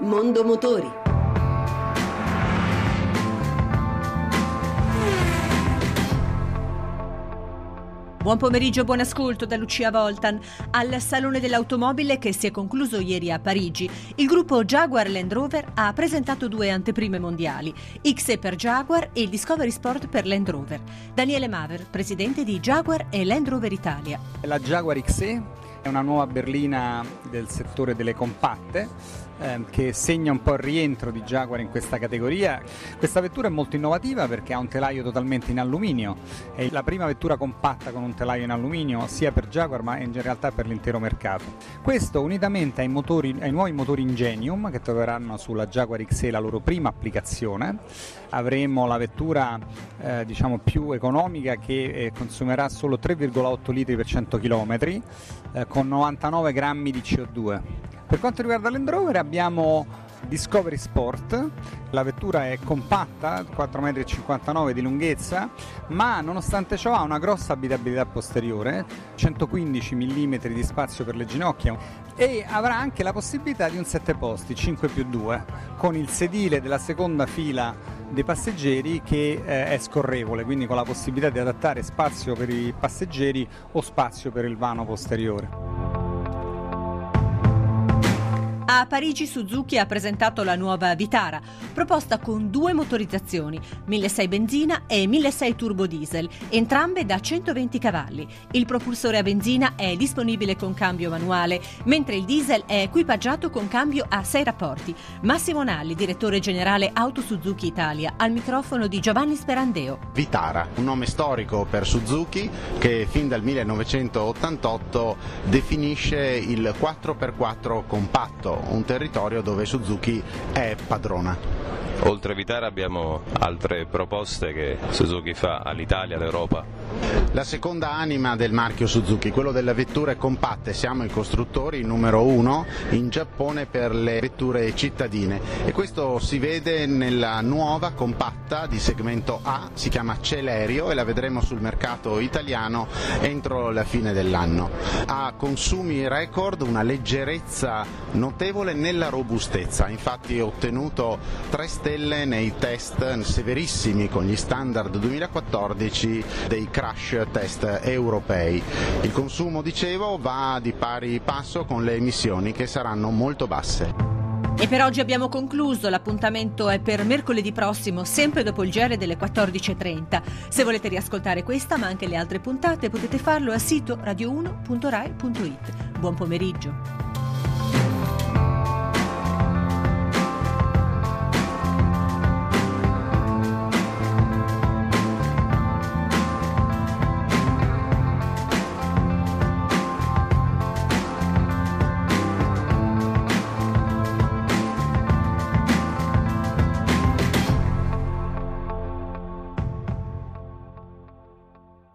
Mondo Motori. Buon pomeriggio, buon ascolto da Lucia Voltan. Al Salone dell'Automobile che si è concluso ieri a Parigi, il gruppo Jaguar Land Rover ha presentato due anteprime mondiali, XE per Jaguar e il Discovery Sport per Land Rover. Daniele Maver, presidente di Jaguar e Land Rover Italia. La Jaguar XE è una nuova berlina del settore delle compatte ehm, che segna un po' il rientro di Jaguar in questa categoria. Questa vettura è molto innovativa perché ha un telaio totalmente in alluminio, è la prima vettura compatta con un telaio in alluminio sia per Jaguar ma in realtà per l'intero mercato. Questo unitamente ai, motori, ai nuovi motori Ingenium che troveranno sulla Jaguar XE la loro prima applicazione, avremo la vettura eh, diciamo più economica che eh, consumerà solo 3,8 litri per 100 km eh, con 99 grammi di CO2 per quanto riguarda Land Rover abbiamo Discovery Sport, la vettura è compatta, 4,59 m di lunghezza, ma nonostante ciò ha una grossa abitabilità posteriore, 115 mm di spazio per le ginocchia e avrà anche la possibilità di un 7 posti, 5 più 2, con il sedile della seconda fila dei passeggeri che eh, è scorrevole, quindi con la possibilità di adattare spazio per i passeggeri o spazio per il vano posteriore. A Parigi Suzuki ha presentato la nuova Vitara, proposta con due motorizzazioni, 1600 benzina e 1600 turbo diesel, entrambe da 120 cavalli. Il propulsore a benzina è disponibile con cambio manuale, mentre il diesel è equipaggiato con cambio a 6 rapporti. Massimo Nalli, direttore generale Auto Suzuki Italia, al microfono di Giovanni Sperandeo. Vitara, un nome storico per Suzuki che fin dal 1988 definisce il 4x4 compatto un territorio dove Suzuki è padrona. Oltre a Vitara abbiamo altre proposte che Suzuki fa all'Italia, all'Europa. La seconda anima del marchio Suzuki, quello delle vetture compatte, siamo i costruttori numero uno in Giappone per le vetture cittadine. E questo si vede nella nuova compatta di segmento A, si chiama Celerio e la vedremo sul mercato italiano entro la fine dell'anno. Ha consumi record, una leggerezza notevole nella robustezza, infatti ha ottenuto 3 stelle nei test severissimi con gli standard 2014 dei crash test europei. Il consumo, dicevo, va di pari passo con le emissioni che saranno molto basse. E per oggi abbiamo concluso, l'appuntamento è per mercoledì prossimo, sempre dopo il GR delle 14.30. Se volete riascoltare questa ma anche le altre puntate potete farlo al sito radio1.rai.it. Buon pomeriggio.